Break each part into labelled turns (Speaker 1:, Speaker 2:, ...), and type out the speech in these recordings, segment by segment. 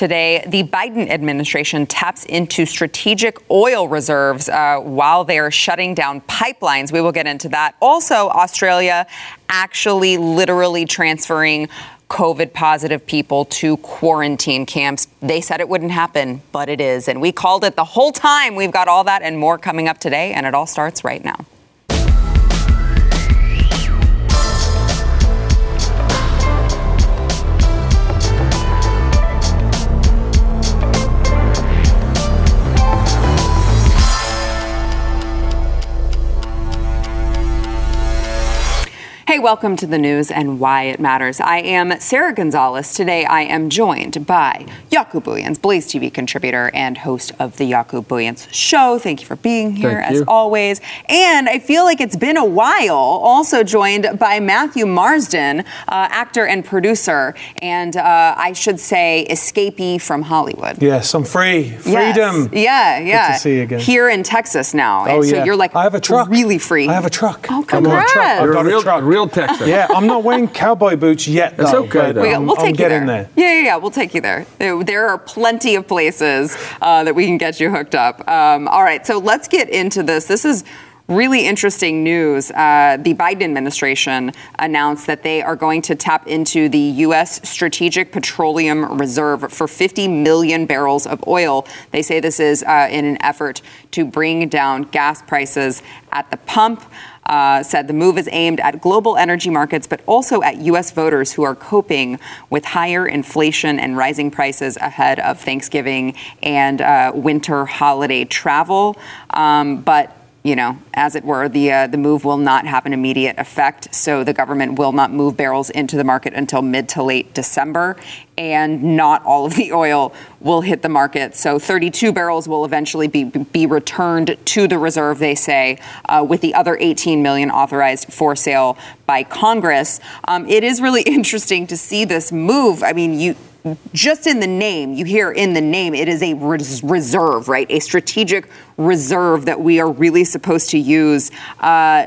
Speaker 1: today. The Biden administration taps into strategic oil reserves uh, while they are shutting down pipelines. We will get into that. Also, Australia actually literally transferring COVID positive people to quarantine camps. They said it wouldn't happen, but it is. And we called it the whole time. We've got all that and more coming up today, and it all starts right now. Hey, welcome to the news and why it matters. I am Sarah Gonzalez. Today I am joined by Jaco Booyens, Blaze TV contributor and host of the Jaco Booyens Show. Thank you for being here
Speaker 2: Thank
Speaker 1: as
Speaker 2: you.
Speaker 1: always. And I feel like it's been a while. Also joined by Matthew Marsden, uh, actor and producer, and uh, I should say escapee from Hollywood.
Speaker 2: Yes, I'm free.
Speaker 1: Yes.
Speaker 2: Freedom.
Speaker 1: Yeah, yeah.
Speaker 2: to see you again.
Speaker 1: Here in Texas now.
Speaker 2: Oh,
Speaker 1: and so
Speaker 2: yeah.
Speaker 1: you're like
Speaker 2: I have a truck.
Speaker 1: really free.
Speaker 2: I have a truck.
Speaker 1: Oh,
Speaker 2: I'm on a truck.
Speaker 1: congrats.
Speaker 2: I've got
Speaker 3: a real,
Speaker 2: truck.
Speaker 3: real Texan.
Speaker 2: Yeah, I'm not wearing cowboy boots yet.
Speaker 3: That's
Speaker 2: though,
Speaker 3: okay, though.
Speaker 1: We,
Speaker 2: um,
Speaker 1: we'll
Speaker 2: I'm
Speaker 1: take you
Speaker 2: getting
Speaker 1: there.
Speaker 2: there.
Speaker 1: Yeah, yeah, yeah. We'll take you there. There, there are plenty of places uh, that we can get you hooked up. Um, all right, so let's get into this. This is really interesting news. Uh, the Biden administration announced that they are going to tap into the U.S. Strategic Petroleum Reserve for 50 million barrels of oil. They say this is uh, in an effort to bring down gas prices at the pump uh, said the move is aimed at global energy markets, but also at U.S. voters who are coping with higher inflation and rising prices ahead of Thanksgiving and uh, winter holiday travel. Um, but you know, as it were, the uh, the move will not have an immediate effect. So the government will not move barrels into the market until mid to late December, and not all of the oil will hit the market. So 32 barrels will eventually be be returned to the reserve. They say, uh, with the other 18 million authorized for sale by Congress. Um, it is really interesting to see this move. I mean, you just in the name, you hear in the name, it is a res- reserve, right? A strategic reserve that we are really supposed to use. Uh,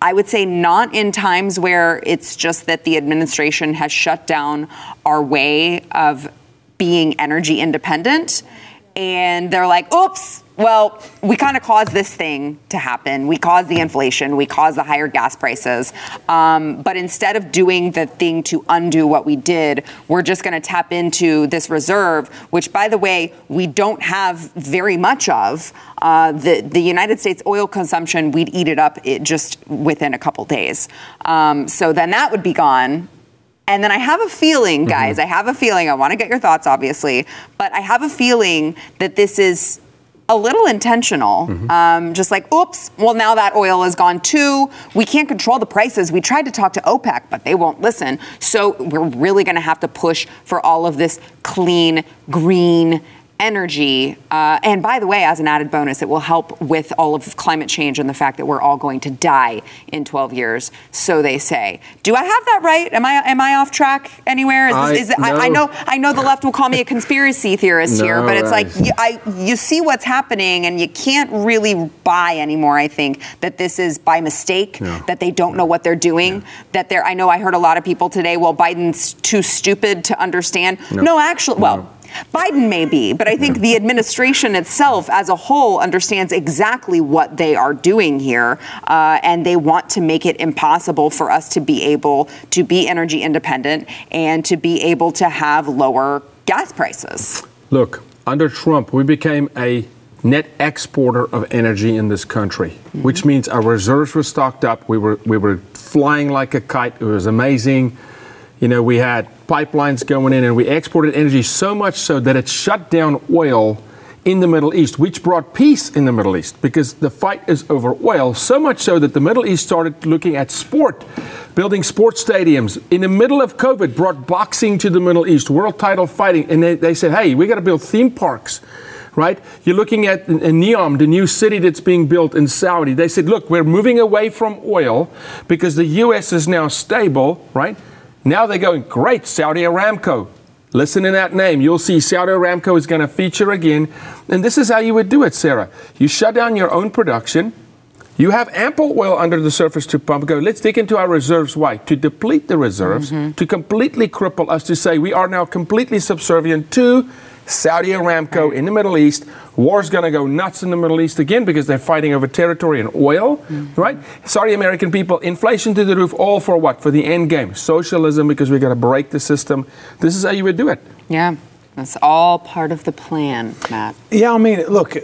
Speaker 1: I would say not in times where it's just that the administration has shut down our way of being energy independent. And they're like, oops, well, we kind of caused this thing to happen. We caused the inflation. We caused the higher gas prices. Um, but instead of doing the thing to undo what we did, we're just going to tap into this reserve, which, by the way, we don't have very much of. Uh, the, the United States oil consumption, we'd eat it up it just within a couple days. Um, so then that would be gone. And then I have a feeling, guys, I have a feeling, I want to get your thoughts, obviously, but I have a feeling that this is a little intentional. Um, just like, oops, well, now that oil is gone too. We can't control the prices. We tried to talk to OPEC, but they won't listen. So we're really going to have to push for all of this clean, green, energy. Uh, and by the way, as an added bonus, it will help with all of climate change and the fact that we're all going to die in 12 years, so they say. Do I have that right? Am I am I off track anywhere? Is
Speaker 3: I-
Speaker 1: is it, I, I know I know the left will call me a conspiracy theorist here, but it's like you, I, you see what's happening and you can't really buy anymore. I think that this is by mistake,
Speaker 3: No.
Speaker 1: that they don't know what they're doing. That they're. I know I heard a lot of people today. Well, Biden's too stupid to understand. No, actually, well. Biden may be, but I think the administration itself as a whole understands exactly what they are doing here, uh, and they want to make it impossible for us to be able to be energy independent and to be able to have lower gas prices.
Speaker 3: Look, under Trump, we became a net exporter of energy in this country, which means our reserves were stocked up. We were we were flying like a kite. It was amazing. You know, we had pipelines going in, and we exported energy so much so that it shut down oil in the Middle East, which brought peace in the Middle East because the fight is over oil. So much so that the Middle East started looking at sport, building sports stadiums. In the middle of COVID, brought boxing to the Middle East, world title fighting, and they, they said, hey, we got to build theme parks. Right? You're looking at Neom, the new city that's being built in Saudi. They said, look, we're moving away from oil because the U.S. is now stable, right? Now they're going, great, Saudi Aramco. Listen to that name. You'll see Saudi Aramco is going to feature again. And this is how you would do it, Sarah. You shut down your own production, You have ample oil under the surface to pump. Go, let's dig into our reserves. Why? To deplete the reserves, mm-hmm. to completely cripple us, to say we are now completely subservient to Saudi Aramco in the Middle East. War's going to go nuts in the Middle East again because they're fighting over territory and oil, right? Sorry, American people, inflation to the roof, all for what? For the end game. Socialism because we got to break the system. This is how you would do it.
Speaker 1: Yeah, that's all part of the plan, Matt.
Speaker 2: Yeah, I mean, look,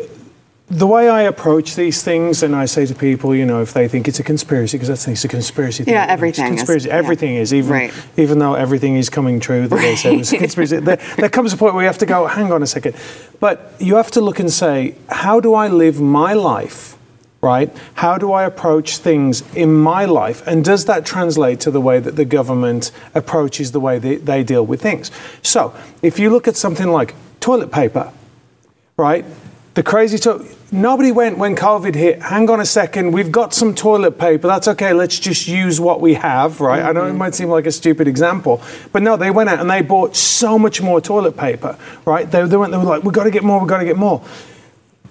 Speaker 2: the way I approach these things, and I say to people, you know, if they think it's a conspiracy, because that's it's a conspiracy.
Speaker 1: Yeah, everything is,
Speaker 2: It's conspiracy.
Speaker 1: yeah.
Speaker 2: Everything is, even
Speaker 1: Right.
Speaker 2: even though everything is coming true that they said was a conspiracy. there, there comes a point where you have to go, hang on a second, but you have to look and say, how do I live my life? Right? How do I approach things in my life? And does that translate to the way that the government approaches the way they, they deal with things? So, if you look at something like toilet paper, right? The crazy to- nobody went when COVID hit. Hang on a second, we've got some toilet paper. That's okay. Let's just use what we have, right? I know it mm-hmm. might seem like a stupid example, but no, they went out and they bought so much more toilet paper, right? They, they went. They were like, we've got to get more. We've got to get more.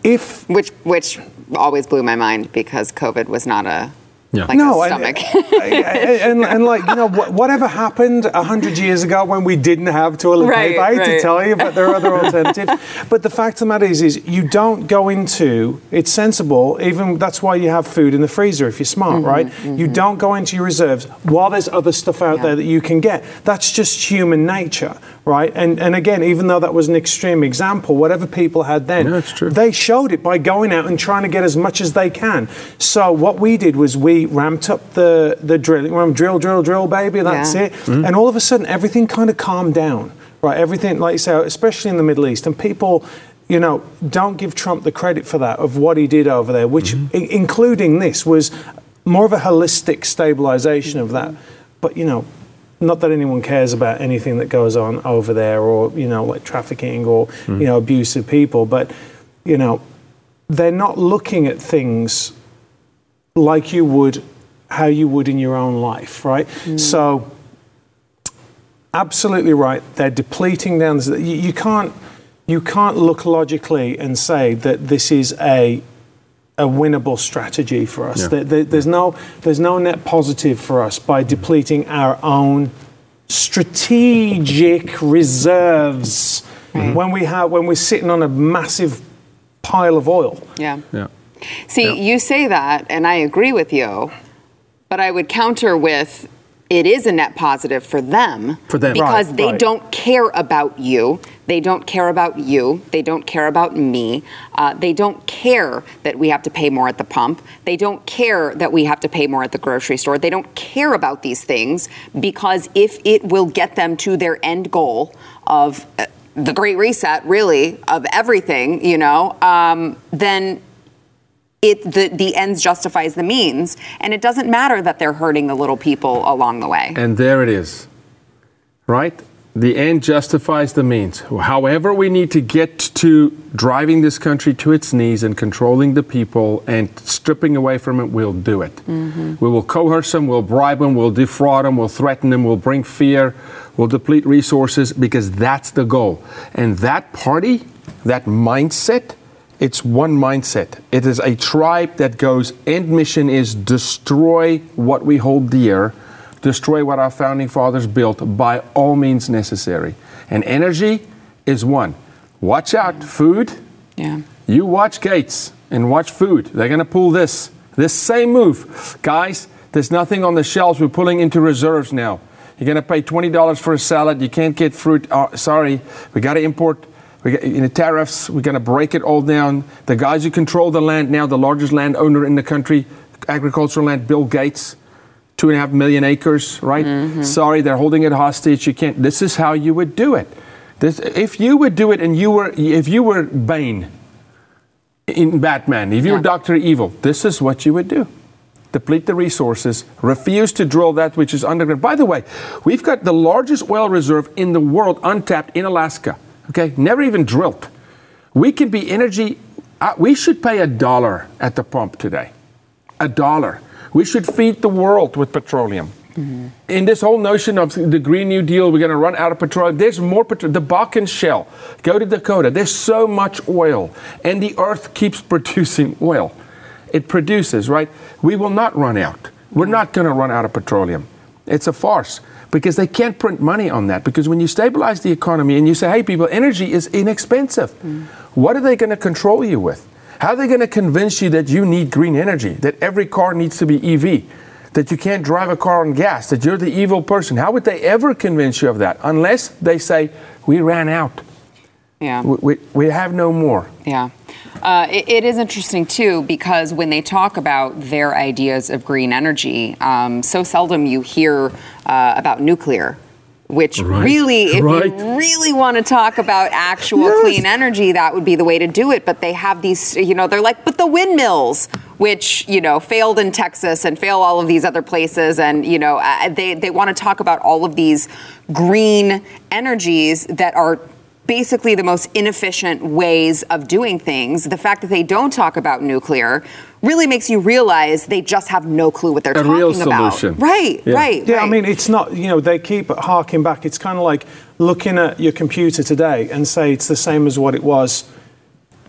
Speaker 2: If
Speaker 1: Which which always blew my mind because COVID was not a
Speaker 3: Yeah.
Speaker 1: like
Speaker 2: no,
Speaker 1: a
Speaker 2: and,
Speaker 1: stomach.
Speaker 2: and, and, like you know, whatever happened a hundred years ago when we didn't have toilet
Speaker 1: Right,
Speaker 2: paper, I hate to tell you, but there are other alternatives. But the fact of the matter is, is you don't go into. It's sensible. Even that's why you have food in the freezer if you're smart,
Speaker 1: Mm-hmm,
Speaker 2: right? You don't go into your reserves while there's other stuff out
Speaker 1: Yeah.
Speaker 2: there that you can get. That's just human nature, right? And and again, even though that was an extreme example, whatever people had then,
Speaker 3: Yeah, true.
Speaker 2: they showed it by going out and trying to get as much as they can. So what we did was we ramped up the the drilling, Remember, drill, drill, drill, baby. That's
Speaker 1: Yeah.
Speaker 2: it. Mm-hmm. And all of a sudden, everything kind of calmed down, right? Everything, like you say, especially in the Middle East, and people. You know, don't give Trump the credit for that of what he did over there, which, mm-hmm. i- including this, was more of a holistic stabilization of that. But you know, not that anyone cares about anything that goes on over there, or you know, like trafficking or hmm. you know, abusive people. But you know, they're not looking at things like you would how you would in your own life right hmm. so absolutely right they're depleting down you, you can't you can't look logically and say that this is a a winnable strategy for us
Speaker 3: Yeah.
Speaker 2: There- there- there's no there's no net positive for us by depleting our own strategic reserves when we have when we're sitting on a massive pile of oil
Speaker 1: yeah.
Speaker 3: Yeah.
Speaker 1: See,
Speaker 3: Yeah.
Speaker 1: you say that, and I agree with you, but I would counter with it is a net positive for them.
Speaker 3: For them.
Speaker 1: Because
Speaker 2: Right,
Speaker 1: they
Speaker 2: right.
Speaker 1: don't care about you. They don't care about you. They don't care about me. Uh, they don't care that we have to pay more at the pump. They don't care that we have to pay more at the grocery store. They don't care about these things because if it will get them to their end goal of uh, the Great Reset, really, of everything, you know, um, then it the, the ends justifies the means and it doesn't matter that they're hurting the little people along the way
Speaker 3: And there it is. Right? The end justifies the means. However, we need to get to driving this country to its knees and controlling the people and stripping away from it, we'll do it. Mm-hmm. We will coerce them, we'll bribe them, we'll defraud them, we'll threaten them, we'll bring fear, we'll deplete resources because that's the goal. And that party, that mindset, it's one mindset. It is a tribe that goes, end mission is destroy what we hold dear, destroy what our founding fathers built by all means necessary. And energy is one. Watch out, food.
Speaker 1: yeah
Speaker 3: You watch Gates and watch food. They're going to pull this, this same move. Guys, there's nothing on the shelves. We're pulling into reserves now. You're going to pay $20 for a salad. You can't get fruit. Oh, sorry, we got to import. We got, in the tariffs, we're going to break it all down. The guys who control the land now, the largest landowner in the country, agricultural land, Bill Gates, two and a half million acres, right? Mm-hmm. Sorry, they're holding it hostage. You can't. This is how you would do it. This, if you would do it, and you were, if you were Bane in Batman, if you were Doctor Evil, this is what you would do. Deplete the resources, refuse to drill that which is underground. By the way, we've got the largest oil reserve in the world untapped in Alaska. Okay, never even drilled. We can be energy. Uh, we should pay a dollar at the pump today. A dollar. We should feed the world with petroleum. In this whole notion of the Green New Deal, we're going to run out of petroleum. There's more petroleum. The Bakken Shale, go to Dakota. There's so much oil, and the earth keeps producing oil. it produces, right? We will not run out. We're not going to run out of petroleum. It's a farce because they can't print money on that. Because when you stabilize the economy and you say, hey, people, energy is inexpensive, what are they going to control you with? How are they going to convince you that you need green energy, that every car needs to be EV, that you can't drive a car on gas, that you're the evil person? How would they ever convince you of that unless they say, we ran out?
Speaker 1: Yeah.
Speaker 3: We, we, we have no more.
Speaker 1: Yeah. Uh, it, it is interesting too because when they talk about their ideas of green energy, um, so seldom you hear uh, about nuclear. Which
Speaker 3: Right.
Speaker 1: really, if
Speaker 3: Right.
Speaker 1: you really want to talk about actual
Speaker 2: Yes.
Speaker 1: clean energy, that would be the way to do it. But they have these, you know, they're like, but the windmills, which you know failed in Texas and fail all of these other places, and you know uh, they they want to talk about all of these green energies that are basically the most inefficient ways of doing things. The fact that they don't talk about nuclear really makes you realize they just have no clue what they're
Speaker 3: A
Speaker 1: talking
Speaker 3: real
Speaker 1: about.
Speaker 3: solution.
Speaker 1: Right,
Speaker 3: Yeah.
Speaker 1: right.
Speaker 2: Yeah, I mean, it's not, you know, they keep harking back. It's kind of like looking at your computer today and say it's the same as what it was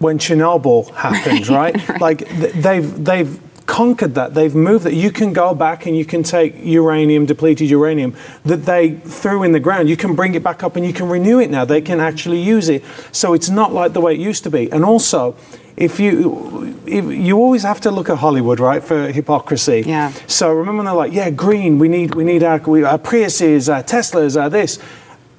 Speaker 2: when Chernobyl happened, right? Like th- they've they've conquered that. They've moved that. You can go back and you can take uranium, depleted uranium that they threw in the ground. You can bring it back up and you can renew it now. They can actually use it. So it's not like the way it used to be. And also, if you if you always have to look at Hollywood, right, for hypocrisy.
Speaker 1: Yeah.
Speaker 2: So remember when they're like, yeah, green. We need we need our, we, our Priuses, our Teslas, our this.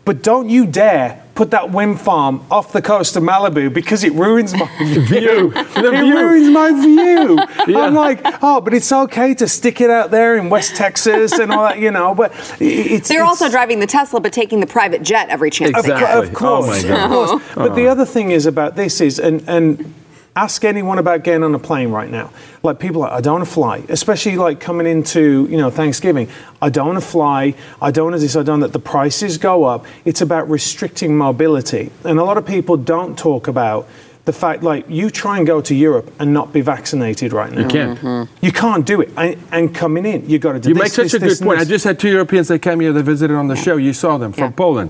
Speaker 2: But don't you dare put that wind farm off the coast of Malibu because it ruins my
Speaker 3: View. The
Speaker 2: it
Speaker 3: view.
Speaker 2: ruins my view.
Speaker 3: Yeah.
Speaker 2: I'm like, oh, but it's okay to stick it out there in West Texas and all that, you know. But it's
Speaker 1: They're
Speaker 2: it's-
Speaker 1: also driving the Tesla, but taking the private jet every chance
Speaker 2: of,
Speaker 1: they
Speaker 2: cou-
Speaker 1: get.
Speaker 3: Exactly.
Speaker 2: of course,
Speaker 3: Oh my
Speaker 2: of
Speaker 3: God.
Speaker 2: course. But the uh-huh. other thing is about this is, and and ask anyone about getting on a plane right now. Like people, are I don't want to fly, especially like coming into you know Thanksgiving. I don't want to fly. I don't want to this. I don't. That the prices go up. It's about restricting mobility, and a lot of people don't talk about. The fact, like, you try and go to Europe and not be vaccinated right now.
Speaker 3: You can't. Mm-hmm.
Speaker 2: You can't do it. And, and coming in, you got to do
Speaker 3: You
Speaker 2: this.
Speaker 3: make such
Speaker 2: this,
Speaker 3: a
Speaker 2: this,
Speaker 3: good point. I just had two Europeans that came here that visited on the show. You saw them from
Speaker 1: Yeah.
Speaker 3: Poland.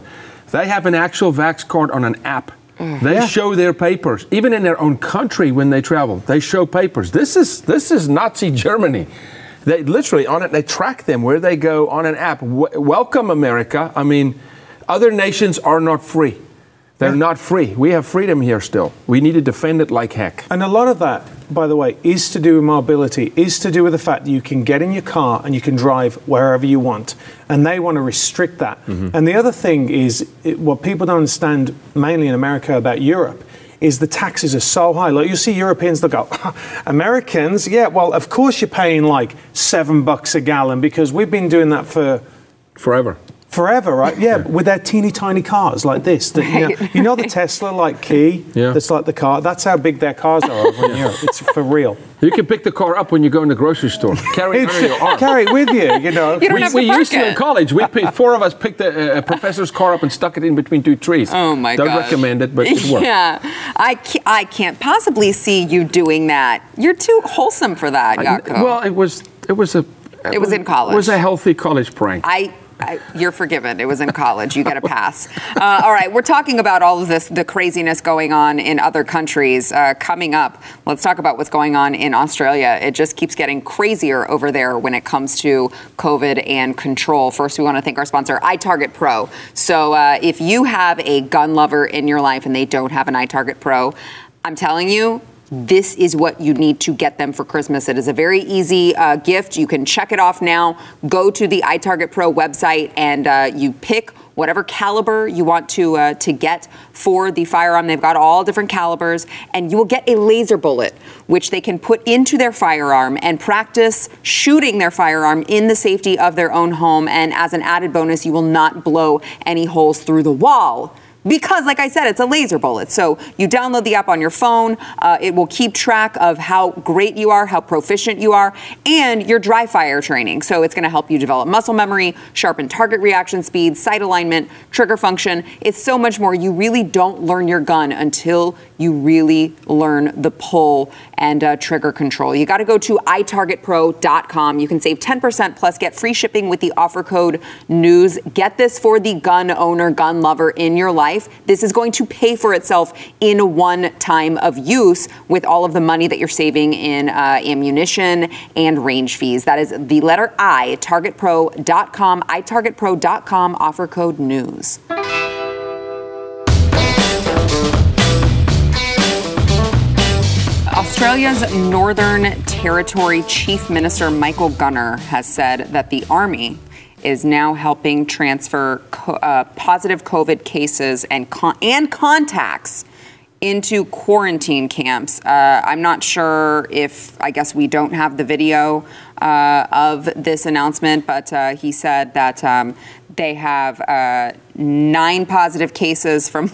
Speaker 3: They have an actual Vax card on an app.
Speaker 1: Mm.
Speaker 3: They
Speaker 2: Yeah.
Speaker 3: show their papers, even in their own country when they travel. They show papers. This is this is Nazi Germany. They literally on it. They track them where they go on an app. W- welcome, America. I mean, other nations are not free. They're not free. We have freedom here still. We need to defend it like heck.
Speaker 2: And a lot of that, by the way, is to do with mobility, is to do with the fact that you can get in your car and you can drive wherever you want. And they want to restrict that. Mm-hmm. And the other thing is, it, what people don't understand, mainly in America, about Europe. Is the taxes are so high. Like you see Europeans, they'll go, Americans, yeah, well, of course you're paying like seven bucks a gallon because we've been doing that for
Speaker 3: Forever.
Speaker 2: Forever, right? Yeah, but with their teeny tiny cars like this. That, you, know, you know the Tesla like key
Speaker 3: Yeah.
Speaker 2: that's like the car? That's how big their cars are over in Europe. It's for real.
Speaker 3: You can pick the car up when you go in the grocery store. Carry it under your arm.
Speaker 2: Carry it with you, you know.
Speaker 1: You don't
Speaker 3: we
Speaker 1: have to
Speaker 3: we
Speaker 1: park
Speaker 3: used to in college. We picked, four of us picked a, a professor's car up and stuck it in between two trees.
Speaker 1: Oh my god.
Speaker 3: Don't
Speaker 1: gosh.
Speaker 3: recommend it, but it worked.
Speaker 1: Yeah, I can't, I can't possibly see you doing that. You're too wholesome for that, Jaco.
Speaker 3: Well, it was it was a
Speaker 1: It was in college.
Speaker 3: It was a healthy college prank.
Speaker 1: I, I, you're forgiven. It was in college. You get a pass. Uh, all right, we're talking about all of this, the craziness going on in other countries. Uh, coming up, let's talk about what's going on in Australia. It just keeps getting crazier over there when it comes to COVID and control. First, we want to thank our sponsor, iTarget Pro. So, uh, if you have a gun lover in your life and they don't have an iTarget Pro, I'm telling you, this is what you need to get them for Christmas. It is a very easy uh, gift. You can check it off now. Go to the iTarget Pro website and uh, you pick whatever caliber you want to uh, to get for the firearm. They've got all different calibers, and you will get a laser bullet, which they can put into their firearm and practice shooting their firearm in the safety of their own home. And as an added bonus, you will not blow any holes through the wall. Because, like I said, it's a laser bullet. So you download the app on your phone. Uh, it will keep track of how great you are, how proficient you are, and your dry fire training. So it's going to help you develop muscle memory, sharpen target reaction speed, sight alignment, trigger function. It's so much more. You really don't learn your gun until you really learn the pull and uh, trigger control. You got to go to itargetpro.com. You can save 10% plus get free shipping with the offer code NEWS. Get this for the gun owner, gun lover in your life. Life. This is going to pay for itself in one time of use with all of the money that you're saving in uh, ammunition and range fees. That is the letter I, targetpro.com, itargetpro.com, offer code news. Australia's Northern Territory Chief Minister Michael Gunner has said that the Army is now helping transfer co- uh, positive COVID cases and, con- and contacts into quarantine camps. Uh, I'm not sure if, I guess we don't have the video uh, of this announcement, but uh, he said that um, they have uh, nine positive cases from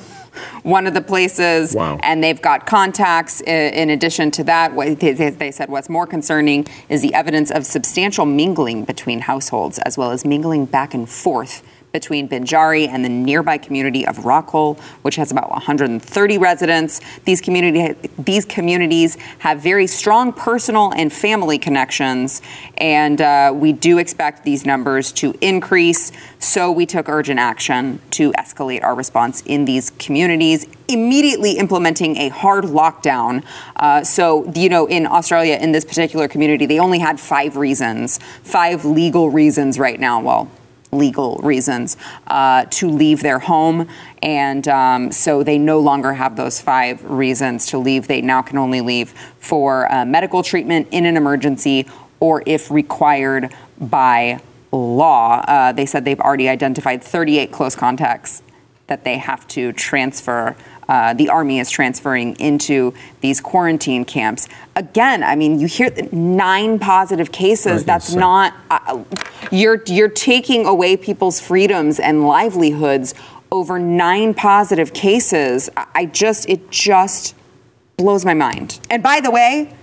Speaker 1: one of the places,
Speaker 3: Wow.
Speaker 1: and they've got contacts. In addition to that, what they- they they said what's more concerning is the evidence of substantial mingling between households, as well as mingling back and forth between Binjari and the nearby community of Rockhole, which has about 130 residents. These community these communities have very strong personal and family connections, and uh, we do expect these numbers to increase. So we took urgent action to escalate our response in these communities, immediately implementing a hard lockdown. Uh, so you know, in Australia, in this particular community, they only had five reasons, five legal reasons right now. Well legal reasons uh, to leave their home. And um, so they no longer have those five reasons to leave. They now can only leave for uh, medical treatment in an emergency or if required by law. Uh, they said they've already identified 38 close contacts that they have to transfer. Uh, the army is transferring into these quarantine camps. Again, I mean, you hear nine positive cases. That's
Speaker 3: insane.
Speaker 1: not. Uh, you're you're taking away people's freedoms and livelihoods over nine positive cases. I, just it just blows my mind. And by the way,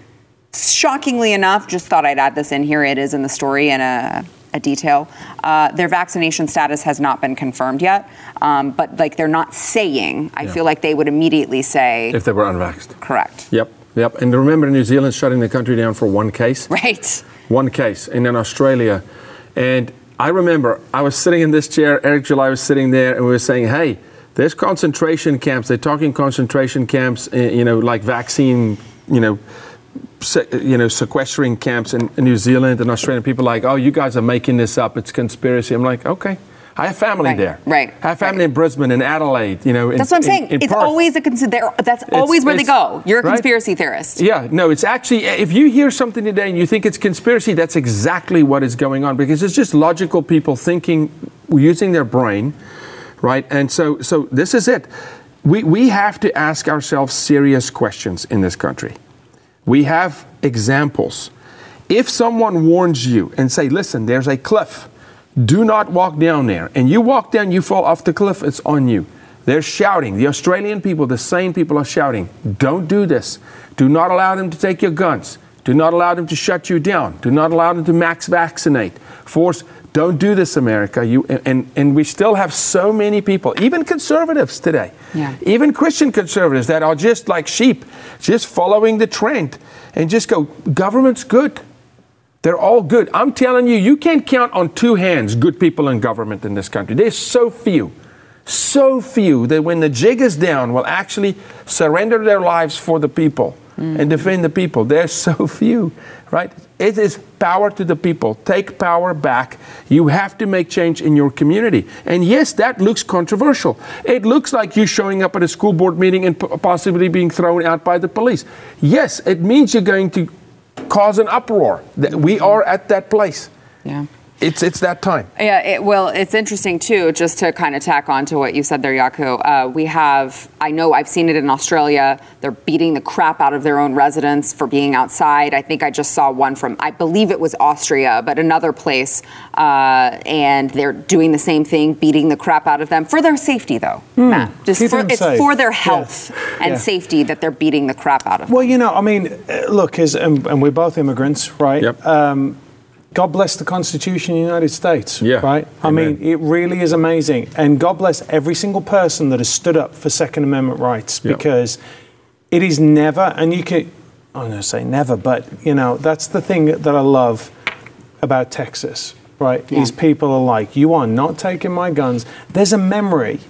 Speaker 1: shockingly enough, just thought I'd add this in here. It is in the story in a, a detail. Uh, their vaccination status has not been confirmed yet, um, but like they're not saying. I
Speaker 3: Yeah.
Speaker 1: feel like they would immediately say
Speaker 3: If they were unvaxxed.
Speaker 1: correct.
Speaker 3: Yep, yep. And remember, New Zealand shutting the country down for one case.
Speaker 1: Right.
Speaker 3: one case, and then Australia. And I remember I was sitting in this chair, Eric July was sitting there, and we were saying, hey, there's concentration camps. They're talking concentration camps, eh, you know, like vaccine, you know, se- you know, sequestering camps in, in New Zealand and Australia. People like, oh, you guys are making this up. It's conspiracy. I'm like, okay. I have family
Speaker 1: Right,
Speaker 3: there.
Speaker 1: right,
Speaker 3: I have family
Speaker 1: right.
Speaker 3: in Brisbane and Adelaide. You know, in-
Speaker 1: That's what I'm saying.
Speaker 3: in
Speaker 1: it's
Speaker 3: Perth.
Speaker 1: always a consider. That's always where they go. You're a
Speaker 3: right?
Speaker 1: conspiracy theorist.
Speaker 3: Yeah, no, it's actually, if you hear something today and you think it's conspiracy, that's exactly what is going on because it's just logical people thinking, using their brain, right? And so, so this is it. We, we have to ask ourselves serious questions in this country. We have examples. If someone warns you and say, listen, there's a cliff, do not walk down there, and you walk down, you fall off the cliff, it's on you. They're shouting. The Australian people, the same people are shouting, don't do this. Do not allow them to take your guns. Do not allow them to shut you down. Do not allow them to max vaccinate. Force, don't do this, America. You, and, and we still have so many people, even conservatives today,
Speaker 1: Yeah.
Speaker 3: even Christian conservatives that are just like sheep, just following the trend and just go, government's good. They're all good. I'm telling you, you can't count on two hands good people in government in this country. There's so few, so few that when the jig is down will actually surrender their lives for the people and mm. defend the people. There's so few, right? It is power to the people. Take power back. You have to make change in your community. And yes, that looks controversial. It looks like you showing up at a school board meeting and possibly being thrown out by the police. Yes, it means you're going to cause an uproar. That We are at that place.
Speaker 1: Yeah.
Speaker 3: It's it's that time.
Speaker 1: Yeah, it, well, it's interesting too, just to kind of tack on to what you said there, Jaco. Uh, we have, I know I've seen it in Australia. They're beating the crap out of their own residents for being outside. I think I just saw one from, I believe it was Austria, but another place. Uh, and they're doing the same thing, beating the crap out of them for their safety, though, Matt. Just
Speaker 2: Keep
Speaker 1: for, it's
Speaker 2: safe.
Speaker 1: for their
Speaker 2: Yeah.
Speaker 1: health and
Speaker 2: Yeah.
Speaker 1: safety that they're beating the crap out of them.
Speaker 2: Well, you know, I mean, uh, look, is and, and we're both immigrants, right?
Speaker 3: Yep.
Speaker 2: Um, God bless the Constitution of the United States,
Speaker 3: Yeah.
Speaker 2: right? I
Speaker 3: Amen.
Speaker 2: mean, it really is amazing, and God bless every single person that has stood up for Second Amendment rights
Speaker 3: Yep.
Speaker 2: because it is never, and you can, I'm going to say never, but you know, that's the thing that I love about Texas, right? Is people are like, you are not taking my guns. There's a memory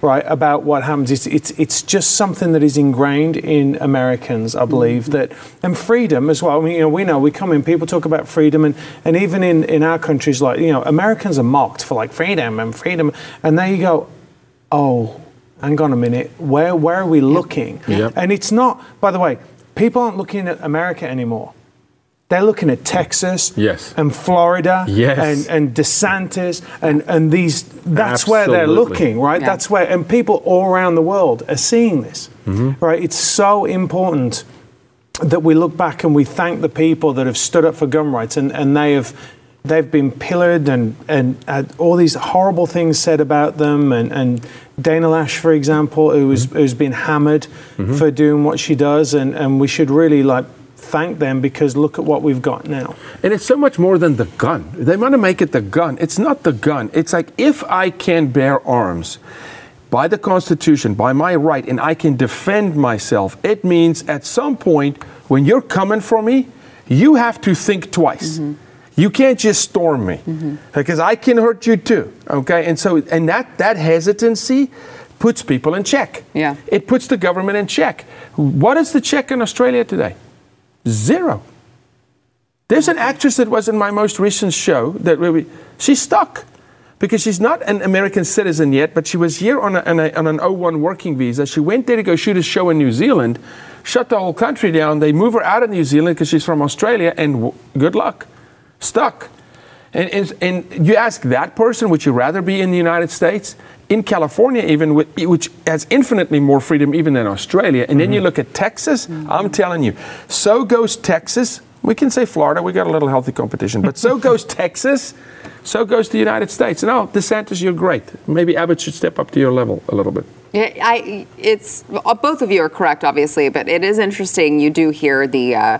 Speaker 2: right, about what happens. It's, it's, it's just something that is ingrained in Americans, I believe, mm-hmm. that, and freedom as well. I mean, you know, we know, we come in, people talk about freedom, and, and even in, in our countries, like, you know, Americans are mocked for like freedom and freedom. And there you go, oh, hang on a minute, where, where are we looking?
Speaker 3: Yep.
Speaker 2: And it's not, by the way, people aren't looking at America anymore. They're looking at Texas
Speaker 3: Yes.
Speaker 2: and Florida
Speaker 3: Yes.
Speaker 2: and, and DeSantis and, and these that's where they're looking, right?
Speaker 1: Yeah.
Speaker 2: That's where and people all around the world are seeing this. Mm-hmm. Right? It's so important that we look back and we thank the people that have stood up for gun rights and, and they have they've been pillared and, and had all these horrible things said about them and, and Dana Loesch, for example, who was, mm-hmm. who's been hammered mm-hmm. for doing what she does and, and we should really like thank them because look at what we've got now.
Speaker 3: And it's so much more than the gun. They want to make it the gun. It's not the gun. It's like if I can bear arms by the Constitution, by my right, and I can defend myself, it means at some point when you're coming for me, you have to think twice. Mm-hmm. You can't just storm me mm-hmm. because I can hurt you too. Okay, and so and that that hesitancy puts people in check.
Speaker 1: Yeah.
Speaker 3: it puts the government in check. What is the check in Australia today? Zero. There's an actress that was in my most recent show that really, she's stuck because she's not an American citizen yet, but she was here on, a, on, a, on an O1 working visa. She went there to go shoot a show in New Zealand, shut the whole country down. They move her out of New Zealand because she's from Australia, and w- good luck. Stuck. And, and, and you ask that person, would you rather be in the United States? In California, even, with, which has infinitely more freedom even than Australia. And then you look at Texas, I'm telling you, so goes Texas. We can say Florida, we got a little healthy competition, but so goes Texas, so goes the United States. And oh, DeSantis, you're great. Maybe Abbott should step up to your level a little bit.
Speaker 1: Yeah, I, it's uh, both of you are correct, obviously, but it is interesting. You do hear the uh,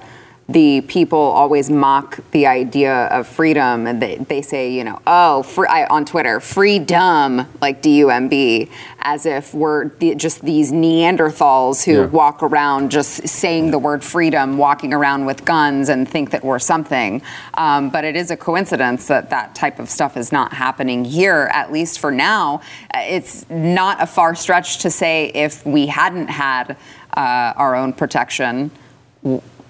Speaker 1: the people always mock the idea of freedom, and they, they say, you know, oh, free, I, on Twitter, freedom, like D U M B, as if we're the, just these Neanderthals who
Speaker 3: Yeah.
Speaker 1: walk around just saying the word freedom, walking around with guns, and think that we're something. Um, but it is a coincidence that that type of stuff is not happening here, at least for now. Uh, It's not a far stretch to say if we hadn't had uh, our own protection.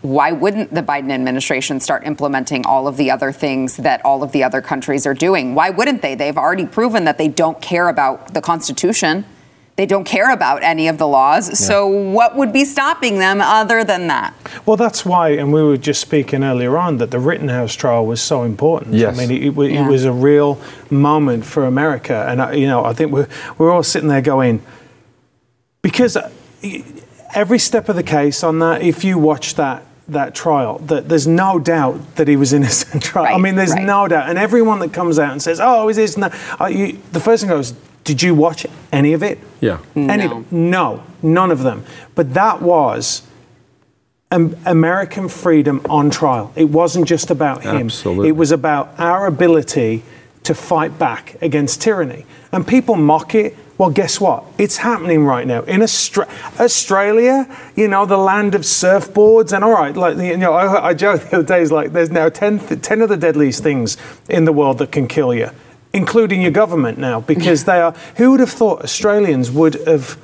Speaker 1: W- Why wouldn't the Biden administration start implementing all of the other things that all of the other countries are doing? Why wouldn't they? They've already proven that they don't care about the Constitution. They don't care about any of the laws. So, what would be stopping them other than that?
Speaker 2: Well, that's why, and we were just speaking earlier on that the Rittenhouse trial was so important.
Speaker 3: Yes.
Speaker 2: I mean, it, it, wa- it was a real moment for America, and I, you know, I think we're we're all sitting there going, because uh, every step of the case on that, if you watch that that trial, that there's no doubt that he was innocent. Right? I mean, there's
Speaker 1: right.
Speaker 2: no doubt, and everyone that comes out and says, "Oh, is this?" and that," uh, you, the first thing goes, "Did you watch any of it?"
Speaker 3: Yeah.
Speaker 2: Any
Speaker 1: No.
Speaker 2: No, none of them. But that was um, American freedom on trial. It wasn't just about him.
Speaker 3: Absolutely.
Speaker 2: It was about our ability to fight back against tyranny. And people mock it. Well, guess what? It's happening right now in Austra- Australia. You know, the land of surfboards. And all right, like you know, I, I joked the other day. Is like there's now 10, th- 10 of the deadliest things in the world that can kill you, including your government now, because they are. Who would have thought Australians would have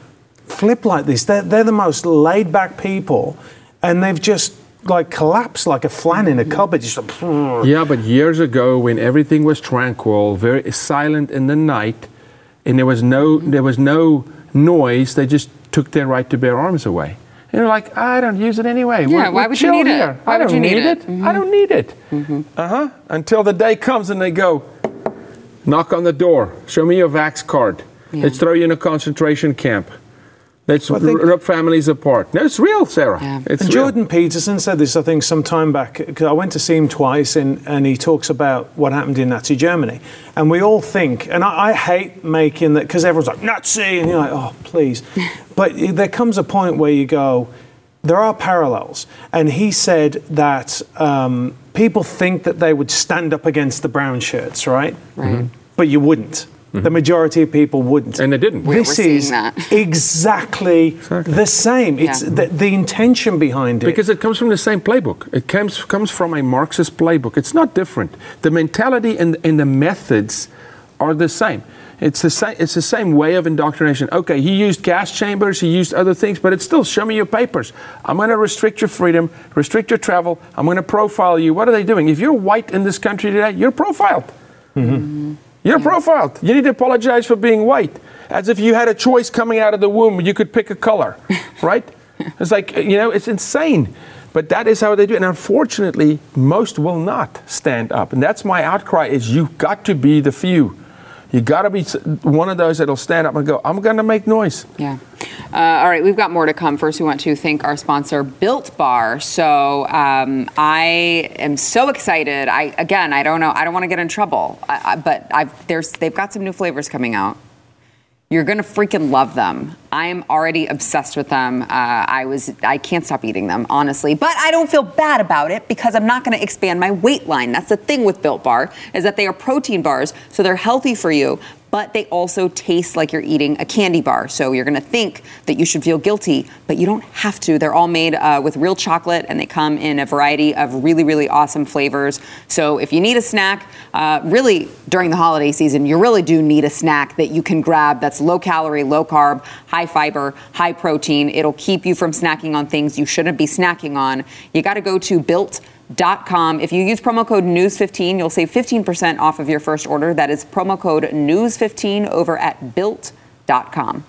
Speaker 2: flipped like this? They're, they're the most laid back people, and they've just like collapsed like a flan in a cupboard. Just like,
Speaker 3: Yeah, but years ago, when everything was tranquil, very silent in the night, and there was no there was no noise, they just took their right to bear arms away. And they're like, I don't use it anyway.
Speaker 1: Yeah, why would you need it? Why
Speaker 3: I
Speaker 1: would
Speaker 3: don't
Speaker 1: you need
Speaker 3: need
Speaker 1: it?
Speaker 3: it. I don't need it. Uh huh. Until the day comes and they go, knock on the door, show me your vax card. Let's throw you in a concentration camp. Let's
Speaker 2: I think-
Speaker 3: r- rip families apart. No, it's real, Sarah.
Speaker 1: Yeah.
Speaker 3: It's
Speaker 2: And
Speaker 3: real.
Speaker 2: Jordan Peterson said this, I think, some time back. 'cause I went to see him twice, and, and he talks about what happened in Nazi Germany. And we all think, and I, I hate making that because everyone's like Nazi, and you're like, oh, please. but there comes a point where you go, there are parallels. And he said that um, people think that they would stand up against the brown shirts, right?
Speaker 1: Right.
Speaker 2: But you wouldn't. The majority of people wouldn't.
Speaker 3: And they didn't.
Speaker 1: We're-
Speaker 2: this
Speaker 1: we're
Speaker 2: is
Speaker 1: that.
Speaker 2: exactly, the same. It's
Speaker 1: Yeah.
Speaker 2: the, the intention behind it.
Speaker 3: Because it comes from the same playbook. It comes comes from a Marxist playbook. It's not different. The mentality and, and the methods are the same. It's the same. It's the same way of indoctrination. Okay, he used gas chambers, he used other things, but it's still show me your papers. I'm going to restrict your freedom, restrict your travel. I'm going to profile you. What are they doing? If you're white in this country today, you're profiled. Mm-hmm. You're yeah. Mm. profiled. You need to apologize for being white, as if you had a choice coming out of the womb. You could pick a color, right? It's like you know, it's insane. But that is how they do it. And unfortunately, most will not stand up. And that's my outcry is you've got to be the few. You got to be one of those that'll stand up and go, I'm going to make noise.
Speaker 1: Yeah. Uh, all right, we've got more to come. First, we want to thank our sponsor, Built Bar. So um, I am so excited. I again, I don't know, I don't want to get in trouble, I, I, but I've, there's they've got some new flavors coming out. You're gonna freaking love them. I'm already obsessed with them. Uh, I was, I can't stop eating them, honestly. But I don't feel bad about it because I'm not gonna expand my weight line. That's the thing with Built Bar is that they are protein bars, so they're healthy for you, but they also taste like you're eating a candy bar. So you're going to think that you should feel guilty, but you don't have to. They're all made uh, with real chocolate and they come in a variety of really, really awesome flavors. So if you need a snack, uh, really during the holiday season, you really do need a snack that you can grab that's low calorie, low carb, high fiber, high protein. It'll keep you from snacking on things you shouldn't be snacking on. You got to go to built.com if you use promo code news15, you'll save 15% off of your first order. That is promo code news15 over at built.com.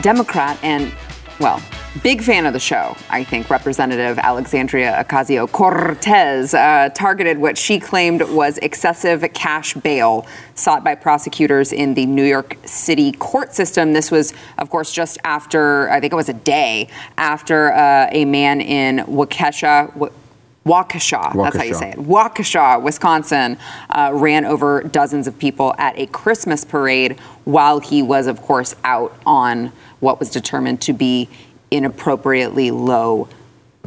Speaker 1: Democrat and, well, Big fan of the show, I think. Representative Alexandria Ocasio Cortez uh, targeted what she claimed was excessive cash bail sought by prosecutors in the New York City court system. This was, of course, just after, I think it was a day after uh, a man in Waukesha. Waukesha, Waukesha, that's how you say it. Waukesha, Wisconsin, uh, ran over dozens of people at a Christmas parade while he was, of course, out on what was determined to be inappropriately low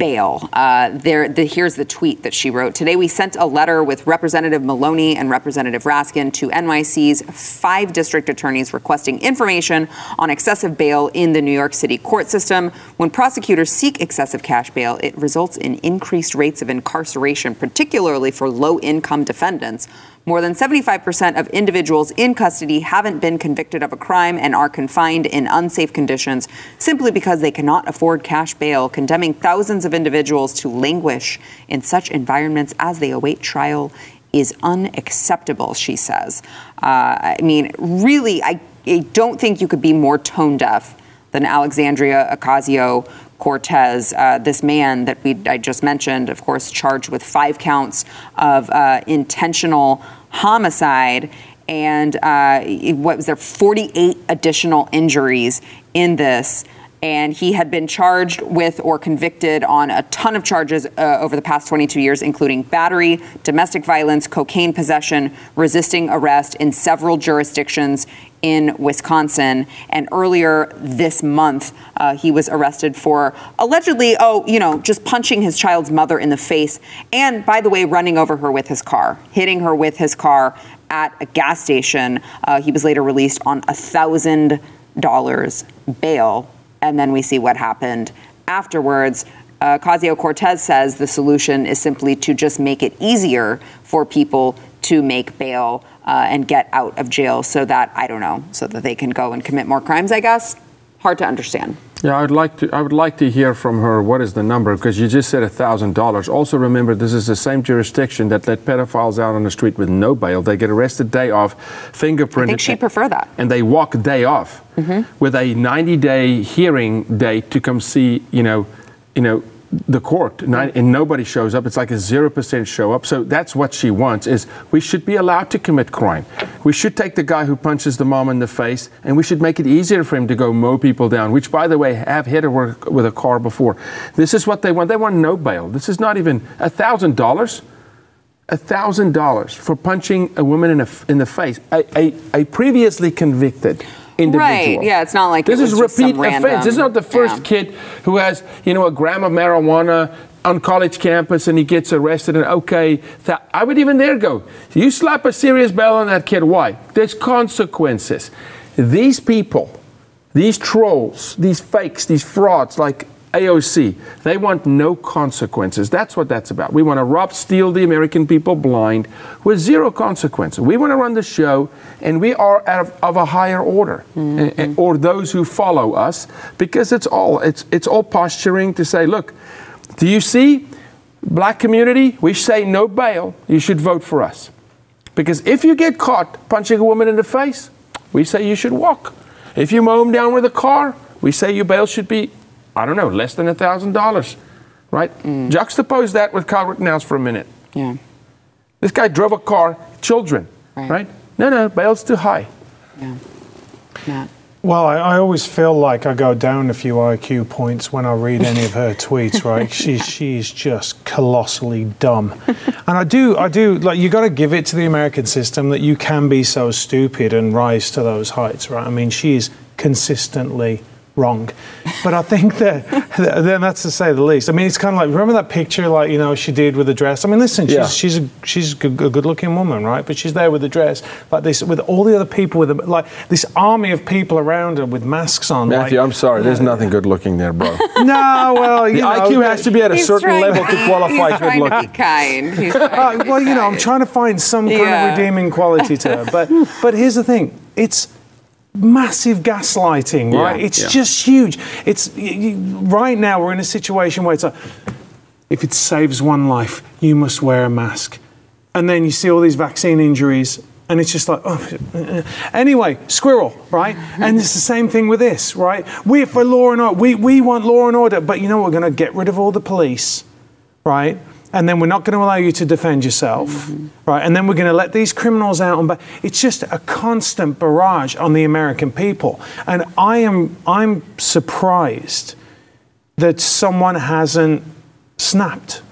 Speaker 1: bail. Uh, there, the, here's the tweet that she wrote. Today, we sent a letter with Representative Maloney and Representative Raskin to NYC's five district attorneys requesting information on excessive bail in the New York City court system. When prosecutors seek excessive cash bail, it results in increased rates of incarceration, particularly for low income defendants. More than 75% of individuals in custody haven't been convicted of a crime and are confined in unsafe conditions simply because they cannot afford cash bail, condemning thousands of individuals to languish in such environments as they await trial is unacceptable, she says. Uh, I mean, really, I, I don't think you could be more tone deaf than Alexandria Ocasio Cortez, uh, this man that we I just mentioned, of course, charged with five counts of uh, intentional homicide. And uh, what was there? 48 additional injuries in this and he had been charged with or convicted on a ton of charges uh, over the past 22 years, including battery, domestic violence, cocaine possession, resisting arrest in several jurisdictions in Wisconsin. And earlier this month, uh, he was arrested for allegedly, oh, you know, just punching his child's mother in the face. And by the way, running over her with his car, hitting her with his car at a gas station. Uh, he was later released on a thousand dollars bail and then we see what happened afterwards. Uh, Casio Cortez says the solution is simply to just make it easier for people to make bail uh, and get out of jail so that, I don't know, so that they can go and commit more crimes, I guess. Hard to understand.
Speaker 3: Yeah, I'd like to. I would like to hear from her. What is the number? Because you just said thousand dollars. Also, remember this is the same jurisdiction that let pedophiles out on the street with no bail. They get arrested day off, fingerprinted. I
Speaker 1: think she'd prefer that.
Speaker 3: And they walk day off mm-hmm. with a 90-day hearing date to come see. You know, you know, the court and nobody shows up. It's like a 0% show up. So that's what she wants is we should be allowed to commit crime. We should take the guy who punches the mom in the face and we should make it easier for him to go mow people down which by the way have hit her with a car before. This is what they want. They want no bail. This is not even a thousand dollars. A thousand dollars for punching a woman in, a, in the face. A, a, a previously convicted individual.
Speaker 1: Right. Yeah. It's not like
Speaker 3: this
Speaker 1: is
Speaker 3: repeat
Speaker 1: offense.
Speaker 3: Random, this is not the first yeah. kid who has you know a gram of marijuana on college campus and he gets arrested and okay th- i would even there go you slap a serious bell on that kid why there's consequences these people these trolls these fakes these frauds like AOC, they want no consequences. That's what that's about. We want to rob, steal the American people blind with zero consequences. We want to run the show, and we are of, of a higher order, and- and- or those who follow us, because it's all it's it's all posturing to say, look, do you see, black community? We say no bail. You should vote for us, because if you get caught punching a woman in the face, we say you should walk. If you mow them down with a car, we say your bail should be, I don't know, less than a thousand dollars, right? Mm. Juxtapose that with Kyle Rittenhouse for a minute.
Speaker 1: Yeah.
Speaker 3: This guy drove a car, children,
Speaker 1: Right.
Speaker 3: right? No, no, bail's too high.
Speaker 1: Yeah. Matt.
Speaker 2: Well, I, I always feel like I go down a few IQ points when I read any of her tweets. Right? She's she's just colossally dumb, and I do I do like you got to give it to the American system that you can be so stupid and rise to those heights. Right? I mean, she is consistently wrong, but I think that then that's to say the least. I mean, it's kind of like remember that picture like you know she did with the dress. I mean, listen, she's
Speaker 3: Yeah.
Speaker 2: she's a she's a good looking woman, right? But she's there with the dress like this with all the other people with them, like this army of people around her with masks on.
Speaker 3: Matthew,
Speaker 2: like,
Speaker 3: I'm sorry, there's nothing good looking there, bro.
Speaker 2: no, well, you
Speaker 3: The
Speaker 2: know,
Speaker 3: IQ has to be at a certain level to qualify
Speaker 1: he's
Speaker 3: good
Speaker 1: trying to be
Speaker 3: looking.
Speaker 1: kind. He's
Speaker 2: Uh,
Speaker 1: trying to be
Speaker 2: well, you know, I'm trying to find some kind
Speaker 1: Yeah.
Speaker 2: of redeeming quality to her. But but here's the thing: it's massive gaslighting, right?
Speaker 3: Yeah,
Speaker 2: it's
Speaker 3: yeah.
Speaker 2: just huge. It's right now we're in a situation where it's like, if it saves one life, you must wear a mask, and then you see all these vaccine injuries. And it's just like, oh. Anyway, squirrel, right? Mm-hmm. And it's the same thing with this, right? We're for law and order. We, we want law and order, but you know, we're going to get rid of all the police right? And then we're not going to allow you to defend yourself, mm-hmm. right? And then we're going to let these criminals out. And but it's just a constant barrage on the American people. And I am I'm surprised that someone hasn't snapped,